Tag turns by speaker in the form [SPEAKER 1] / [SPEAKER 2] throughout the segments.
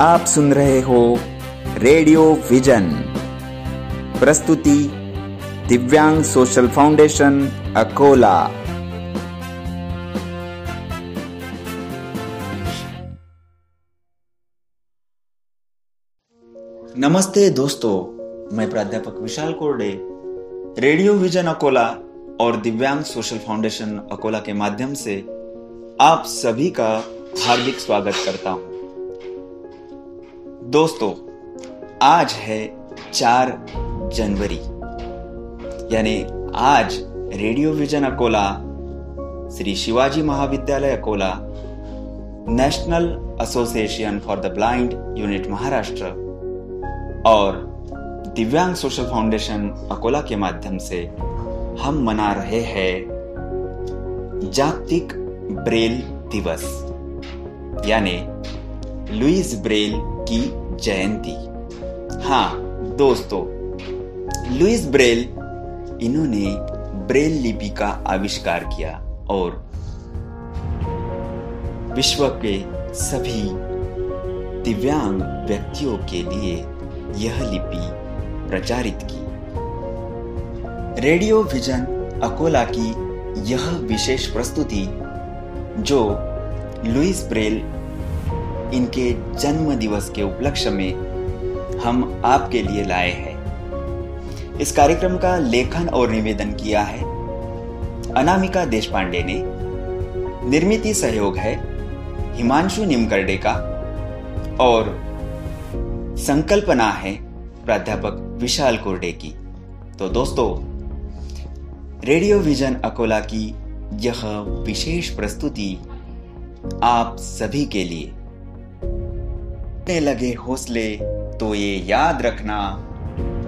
[SPEAKER 1] आप सुन रहे हो रेडियो विजन। प्रस्तुति दिव्यांग सोशल फाउंडेशन, अकोला। नमस्ते दोस्तों, मैं प्राध्यापक विशाल कोरडे। रेडियो विजन अकोला और दिव्यांग सोशल फाउंडेशन अकोला के माध्यम से आप सभी का हार्दिक स्वागत करता हूँ। दोस्तों, आज है चार जनवरी। यानी आज रेडियो विजन अकोला, श्री शिवाजी महाविद्यालय Akola, national association for the blind unit Maharashtra और दिव्यांग सोशल फाउंडेशन अकोला के माध्यम से हम मना रहे हैं जागतिक ब्रेल दिवस। यानी लुइस ब्रेल की जयंती। हाँ दोस्तों लुइस ब्रेल, इन्होंने ब्रेल लिपि का आविष्कार किया और विश्व के सभी दिव्यांग व्यक्तियों के लिए यह लिपि प्रचारित की। रेडियो विजन अकोला की यह विशेष प्रस्तुति, जो लुइस ब्रेल इनके जन्म दिवस के उपलक्ष्य में हम आपके लिए लाए हैं। इस कार्यक्रम का लेखन और निवेदन किया है अनामिका देशपांडे ने। निर्मित सहयोग है हिमांशु निमकरडे का और संकल्पना है प्राध्यापक विशाल कोरडे की। तो दोस्तों, रेडियो विजन अकोला की यह विशेष प्रस्तुति आप सभी के लिए टूटने लगे हौसले तो ये याद रखना।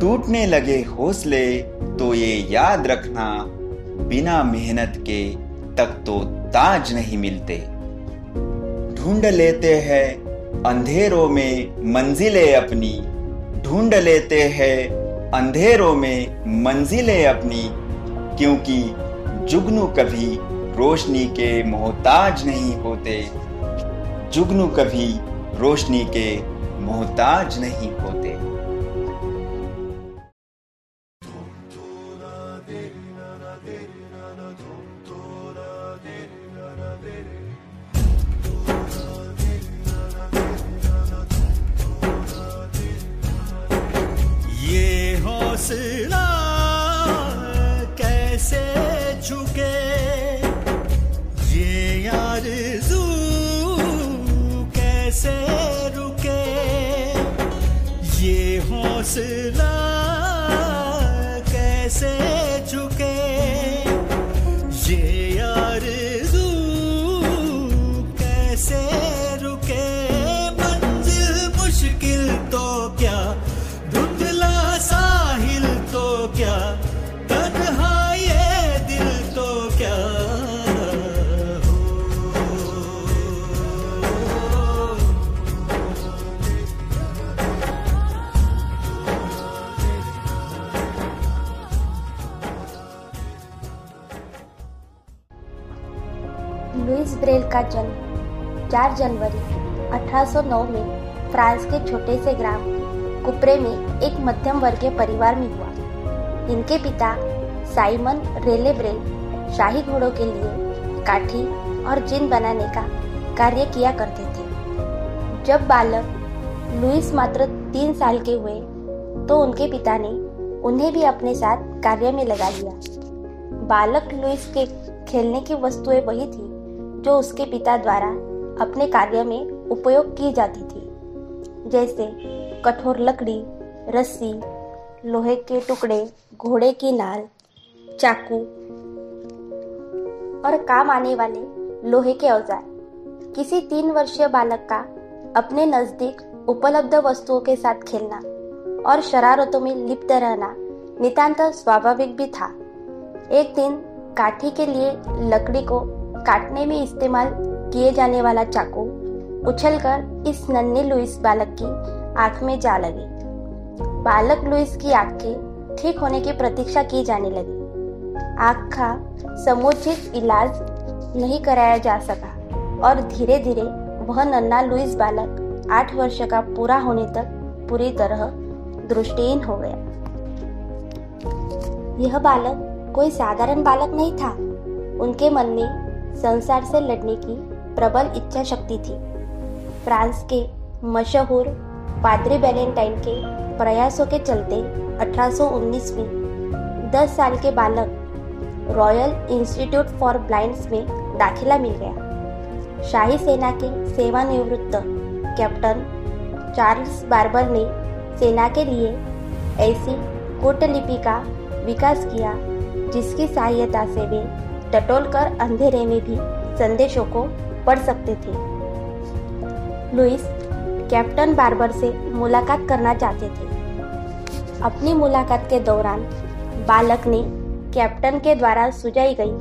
[SPEAKER 1] टूटने लगे हौसले तो ये याद रखना। बिना मेहनत के तक तो ताज नहीं मिलते। ढूंढ लेते हैं अंधेरों में मंजिलें अपनी। ढूंढ लेते हैं अंधेरों में मंजिलें अपनी। क्योंकि जुगनू कभी रोशनी के मोहताज नहीं होते। जुगनू कभी रोशनी के मोहताज नहीं होते।
[SPEAKER 2] का जन्म 4 जनवरी 1809 में फ्रांस के छोटे से ग्राम कुपरे में एक मध्यम वर्गीय परिवार में हुआ। इनके पिता साइमन रेले ब्रेल शाही घोड़ों के लिए काठी और जिन बनाने का कार्य किया करते थे। जब बालक लुइस मात्र तीन साल के हुए तो उनके पिता ने उन्हें भी अपने साथ कार्य में लगा लिया। बालक लुइस के खेलने की वस्तुएँ वही थी जो उसके पिता द्वारा अपने कार्य में उपयोग की जाती थी। जैसे कठोर लकड़ी, रस्सी, लोहे के टुकड़े, घोड़े की नाल, चाकू और काम आने वाले लोहे के औज़ार। किसी तीन वर्षीय बालक का अपने नज़दीक उपलब्ध वस्तुओं के साथ खेलना और शरारतों में लिप्त रहना नितांत स्वाभाविक भी था। एक दिन काठी के लिए लकड़ी को काटने में इस्तेमाल किए जाने वाला चाकू उछलकर इस नन्हे लुइस बालक की आँख में जा लगी। बालक लुइस की आँखें ठीक होने की प्रतीक्षा की जाने लगी। आँख का समुचित इलाज नहीं कराया जा सका और धीरे धीरे वह नन्ना लुइस बालक आठ वर्ष का पूरा होने तक पूरी तरह दृष्टिहीन हो गया। यह बालक कोई साधारण बालक नहीं था। उनके मन में संसार से लड़ने की प्रबल इच्छा शक्ति थी। फ्रांस के मशहूर पादरी बैलेंटाइन के प्रयासों के चलते 1819 में 10 साल के बालक रॉयल इंस्टीट्यूट फॉर ब्लाइंड्स में दाखिला मिल गया। शाही सेना के सेवानिवृत्त कैप्टन चार्ल्स बार्बर ने सेना के लिए ऐसी कूटलिपि का विकास किया, जिसकी सहायता से वे टटोल कर अंधेरे में भी संदेशों को पढ़ सकते थे। लुइस कैप्टन बार्बर से मुलाकात करना चाहते थे। अपनी मुलाकात के दौरान बालक ने कैप्टन के द्वारा सुझाई गई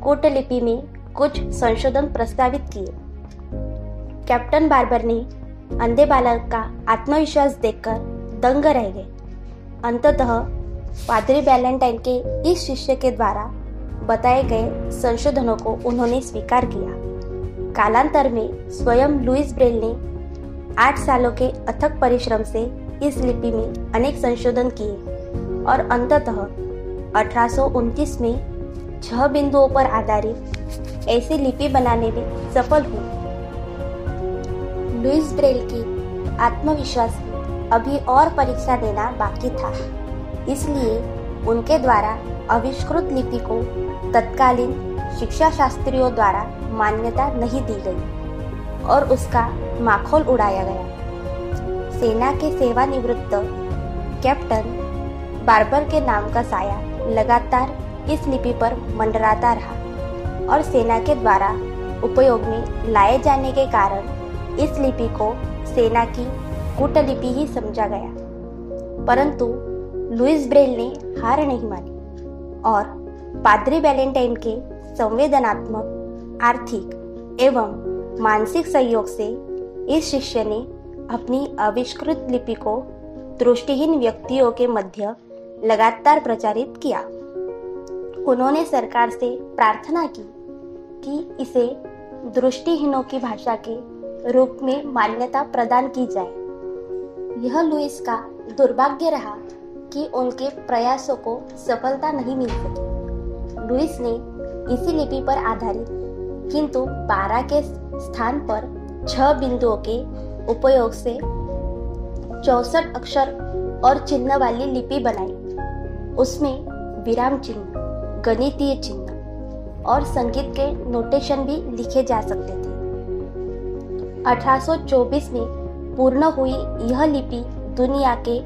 [SPEAKER 2] कूटलिपि में कुछ संशोधन प्रस्तावित किए। कैप्टन बार्बर ने अंधे बालक का आत्मविश्वास देखकर दंग रह गए। अंततः पादरी बैलेंटाइन के इस शिष्य के द्वारा बताए गए संशोधनों को उन्होंने स्वीकार किया। कालांतर में स्वयं लुइस ब्रेल ने आठ सालों के अथक परिश्रम से इस लिपि में अनेक संशोधन किए और अंततः अठारह में छह बिंदुओं पर आधारित ऐसी लिपि बनाने में सफल हुई लुइस ब्रेल की आत्मविश्वास अभी और परीक्षा देना बाकी था, इसलिए उनके द्वारा आविष्कृत लिपि को तत्कालीन शिक्षा शास्त्रियों द्वारा मान्यता नहीं दी गई और उसका माखोल उड़ाया गया। सेना के सेवानिवृत्त कैप्टन बार्बर के नाम का साया लगातार इस लिपि पर मंडराता रहा और सेना के द्वारा उपयोग में लाए जाने के कारण इस लिपि को सेना की कूटलिपि ही समझा गया। परंतु लुइस ब्रेल ने हार नहीं मानी और पादरी वैलेंटाइन के संवेदनात्मक, आर्थिक एवं मानसिक सहयोग से इस शिष्य ने अपनी आविष्कृत लिपि को दृष्टिहीन व्यक्तियों के मध्य लगातार प्रचारित किया। उन्होंने सरकार से प्रार्थना की कि इसे दृष्टिहीनों की भाषा के रूप में मान्यता प्रदान की जाए। यह लुइस का दुर्भाग्य रहा कि उनके प्रयासों को सफलता नहीं मिल। सकी लुइस ने इसी लिपि पर आधारित, किंतु बारह के स्थान पर छह बिंदुओं के उपयोग से चौसठ अक्षर और चिन्ह वाली लिपि बनाई। उसमें विराम चिन्ह, गणितीय चिन्ह और संगीत के नोटेशन भी लिखे जा सकते थे। 1824 में पूर्ण हुई यह लिपि दुनिया के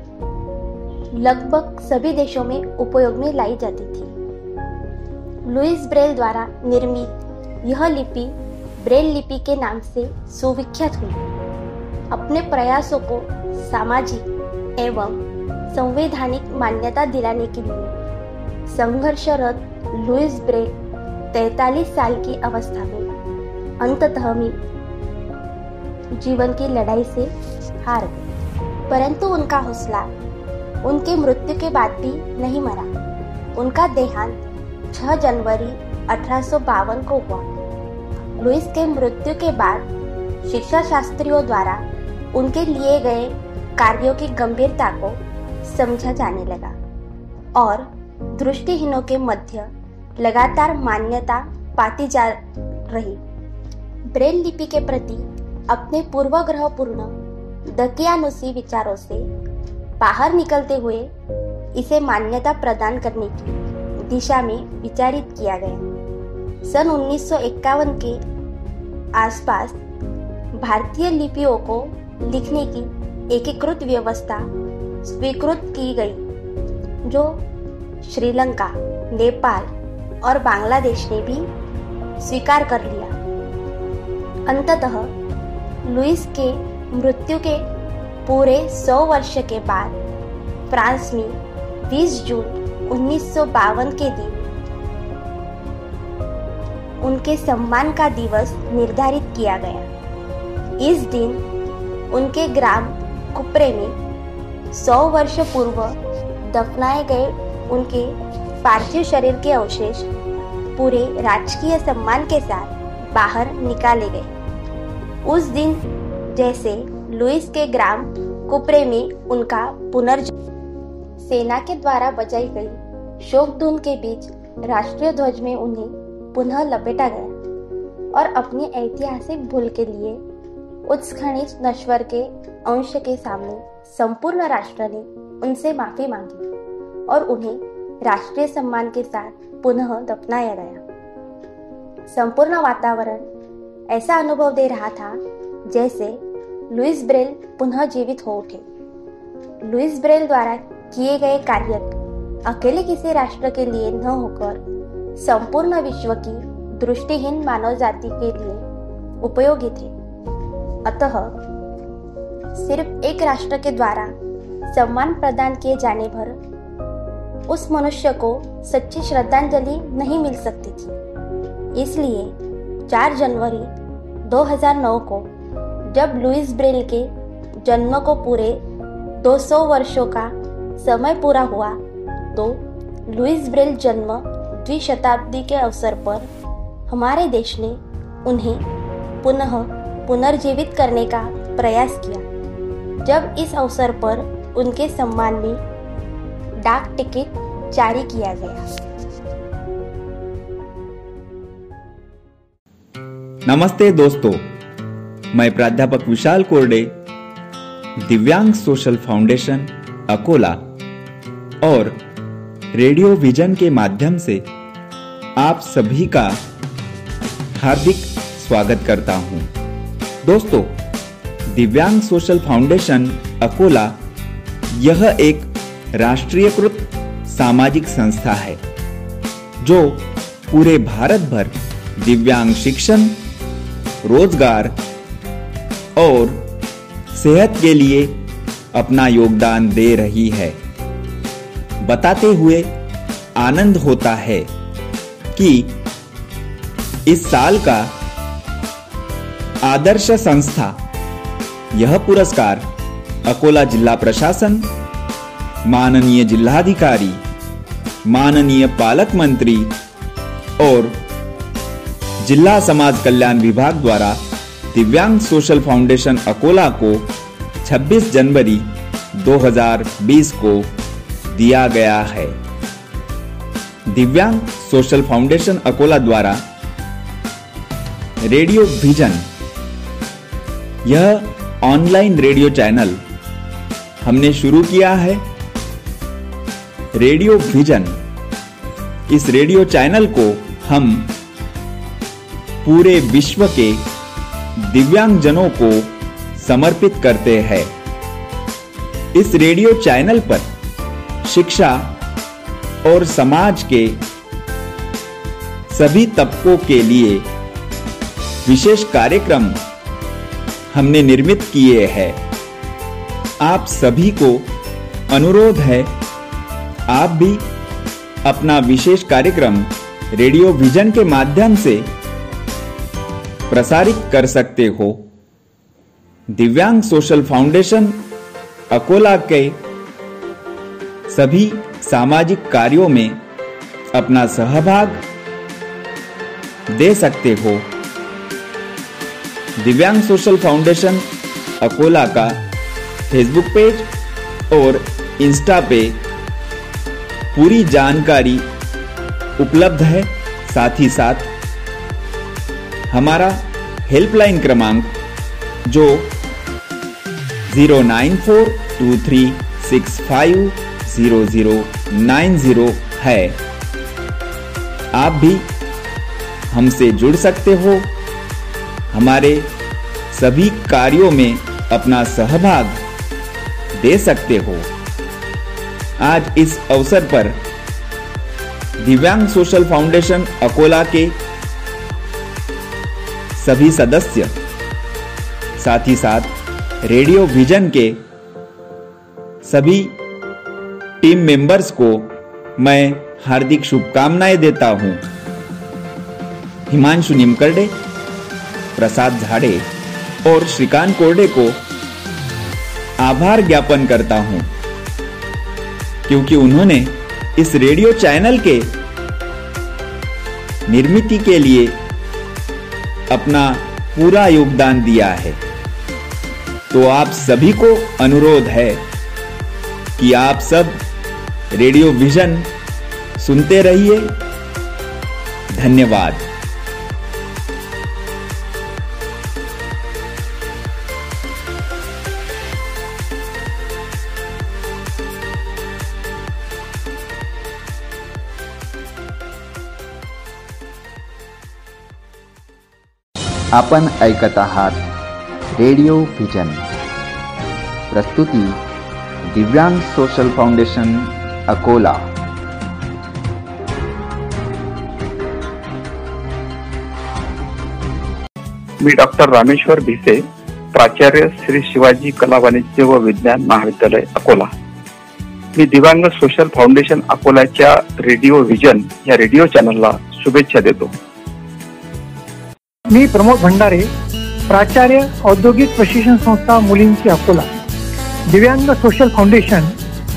[SPEAKER 2] लगभग सभी देशों में उपयोग में लाई जाती थी। लुइस ब्रेल द्वारा निर्मित यह लिपि ब्रेल लिपि के नाम से सुविख्यात हुई। अपने प्रयासों को सामाजिक एवं संवैधानिक मान्यता दिलाने के लिए संघर्षरत लुइस ब्रेल 43 साल की अवस्था में अंततः में जीवन की लड़ाई से हार गए। परंतु उनका हौसला, उनके मृत्यु के बाद भी नहीं मरा। उनका देहांत 6 जनवरी अठारह को हुआ। लुइस के मृत्यु के बाद शिक्षा शास्त्रियों द्वारा उनके लिए गए कार्यों की गंभीरता को समझा जाने लगा और दृष्टिहीनों के मध्य लगातार मान्यता पाती जा रही। ब्रेल लिपि के प्रति अपने पूर्वग्रह पूर्ण दकियानुसी विचारों से बाहर निकलते हुए इसे मान्यता प्रदान करने की दिशा में विचारित किया गया। सन 1951 के आसपास भारतीय लिपियों को लिखने की एकीकृत व्यवस्था स्वीकृत की गई, जो श्रीलंका, नेपाल और बांग्लादेश ने भी स्वीकार कर लिया। अंततः लुइस के मृत्यु के पूरे सौ वर्ष के बाद फ्रांस में 20 जून उन्नीस के दिन उनके सम्मान का दिवस निर्धारित किया गया। इस दिन उनके ग्राम कुपरे में 100 वर्ष पूर्व दफनाए गए उनके पार्थिव शरीर के अवशेष पूरे राजकीय सम्मान के साथ बाहर निकाले गए। उस दिन जैसे लुइस के ग्राम कुपरे में उनका पुनर्जन्म सेना के द्वारा बजाई गई शोक धुन के बीच राष्ट्रीय ध्वज में उन्हें पुनः लपेटा गया और अपनी ऐतिहासिक भूल के लिए उस खनिज नश्वर के अंश के सामने संपूर्ण राष्ट्र ने उनसे माफ़ी मांगी और उन्हें राष्ट्रीय सम्मान के साथ पुनः दफनाया गया। संपूर्ण वातावरण ऐसा अनुभव दे रहा था जैसे लुइस ब्रेल पुनः जीवित हो उठे। लुइस ब्रेल द्वारा किए गए कार्य अकेले किसी राष्ट्र के लिए न होकर, संपूर्ण विश्व की दृष्टिहीन मानव जाति के लिए उपयोगी थे। अतः, सिर्फ़ एक राष्ट्र के द्वारा सम्मान प्रदान किए जाने भर उस मनुष्य को सच्ची श्रद्धांजलि नहीं मिल सकती थी। इसलिए 4 जनवरी 2009 को, जब लुइस ब्रेल के जन्म को पूरे 200 वर्षों का समय पूरा हुआ तो लुइस ब्रेल जन्म द्विशताब्दी के अवसर पर हमारे देश ने उन्हें पुनः पुनर्जीवित करने का प्रयास किया। जब इस अवसर पर उनके सम्मान में डाक टिकट जारी किया गया।
[SPEAKER 1] नमस्ते दोस्तों, मैं प्राध्यापक विशाल कोरडे, दिव्यांग सोशल फाउंडेशन अकोला, और रेडियो विजन के माध्यम से आप सभी का हार्दिक स्वागत करता हूँ। दोस्तों, दिव्यांग सोशल फाउंडेशन अकोला यह एक राष्ट्रीयकृत सामाजिक संस्था है, जो पूरे भारत भर दिव्यांग शिक्षण, रोज़गार और सेहत के लिए अपना योगदान दे रही है। बताते हुए आनंद होता है कि इस साल का आदर्श संस्था, यह पुरस्कार अकोला जिला प्रशासन, माननीय जिलाधिकारी, माननीय पालक मंत्री और जिला समाज कल्याण विभाग द्वारा दिव्यांग सोशल फाउंडेशन अकोला को 26 जनवरी 2020 को दिया गया है। दिव्यांग सोशल फाउंडेशन अकोला द्वारा रेडियो विजन, यह ऑनलाइन रेडियो चैनल हमने शुरू किया है। रेडियो विजन, इस रेडियो चैनल को हम पूरे विश्व के दिव्यांग जनों को समर्पित करते हैं। इस रेडियो चैनल पर शिक्षा और समाज के सभी तबकों के लिए विशेष कार्यक्रम हमने निर्मित किए हैं। आप सभी को अनुरोध है, आप भी अपना विशेष कार्यक्रम रेडियो विजन के माध्यम से प्रसारित कर सकते हो। दिव्यांग सोशल फाउंडेशन अकोला के सभी सामाजिक कार्यों में अपना सहभाग दे सकते हो। दिव्यांग सोशल फाउंडेशन अकोला का फेसबुक पेज और इंस्टा पे पूरी जानकारी उपलब्ध है। साथ ही साथ हमारा हेल्पलाइन क्रमांक जो zero nine four two three six five zero zero nine zero है। आप भी हमसे जुड़ सकते हो। हमारे सभी कार्यों में अपना सहभाग दे सकते हो। आज इस अवसर पर दिव्यांग सोशल फाउंडेशन अकोला के सभी सदस्य, साथ ही साथ रेडियो विजन के सभी टीम मेंबर्स को मैं हार्दिक शुभकामनाएँ देता हूँ। हिमांशु निमकरडे, प्रसाद झाड़े और श्रीकांत कोरडे को आभार ज्ञापन करता हूँ, क्योंकि उन्होंने इस रेडियो चैनल के निर्मिति के लिए अपना पूरा योगदान दिया है। तो आप सभी को अनुरोध है कि आप सब रेडियो विजन सुनते रहिए। धन्यवाद। आपण ऐकत आहात रेडिओ व्हिजन प्रस्तुती दिव्यांग सोशल फाउंडेशन अकोला.
[SPEAKER 3] मी डॉक्टर रामेश्वर भिसे प्राचार्य श्री शिवाजी कला वाणिज्य व विज्ञान महाविद्यालय अकोला. मी दिव्यांग सोशल फाउंडेशन अकोलाच्या रेडिओ व्हिजन या रेडिओ चॅनलला शुभेच्छा देतो.
[SPEAKER 4] मी प्रमोद भंडारे प्राचार्य औद्योगिक प्रशिक्षण संस्था मुलींची अकोला. दिव्यांग सोशल फाउंडेशन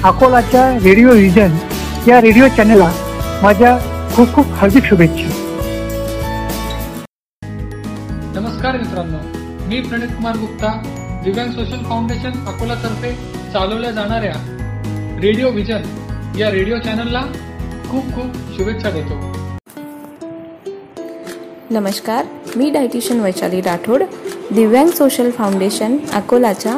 [SPEAKER 4] अकोलाच्या रेडिओ व्हिजन या रेडिओ चॅनलला माझ्या खूप खूप हार्दिक शुभेच्छा.
[SPEAKER 5] नमस्कार मित्रांनो मी प्रणित कुमार गुप्ता दिव्यांग सोशल फाउंडेशन अकोलातर्फे चालवल्या जाणाऱ्या रेडिओ व्हिजन या रेडिओ चॅनलला खूप खूप शुभेच्छा देतो.
[SPEAKER 6] नमस्कार मी डायटिशियन वैशाली राठोड दिव्यांग सोशल फाउंडेशन अकोलाच्या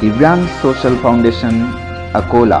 [SPEAKER 1] दिव्यांग सोशल फाउंडेशन अकोला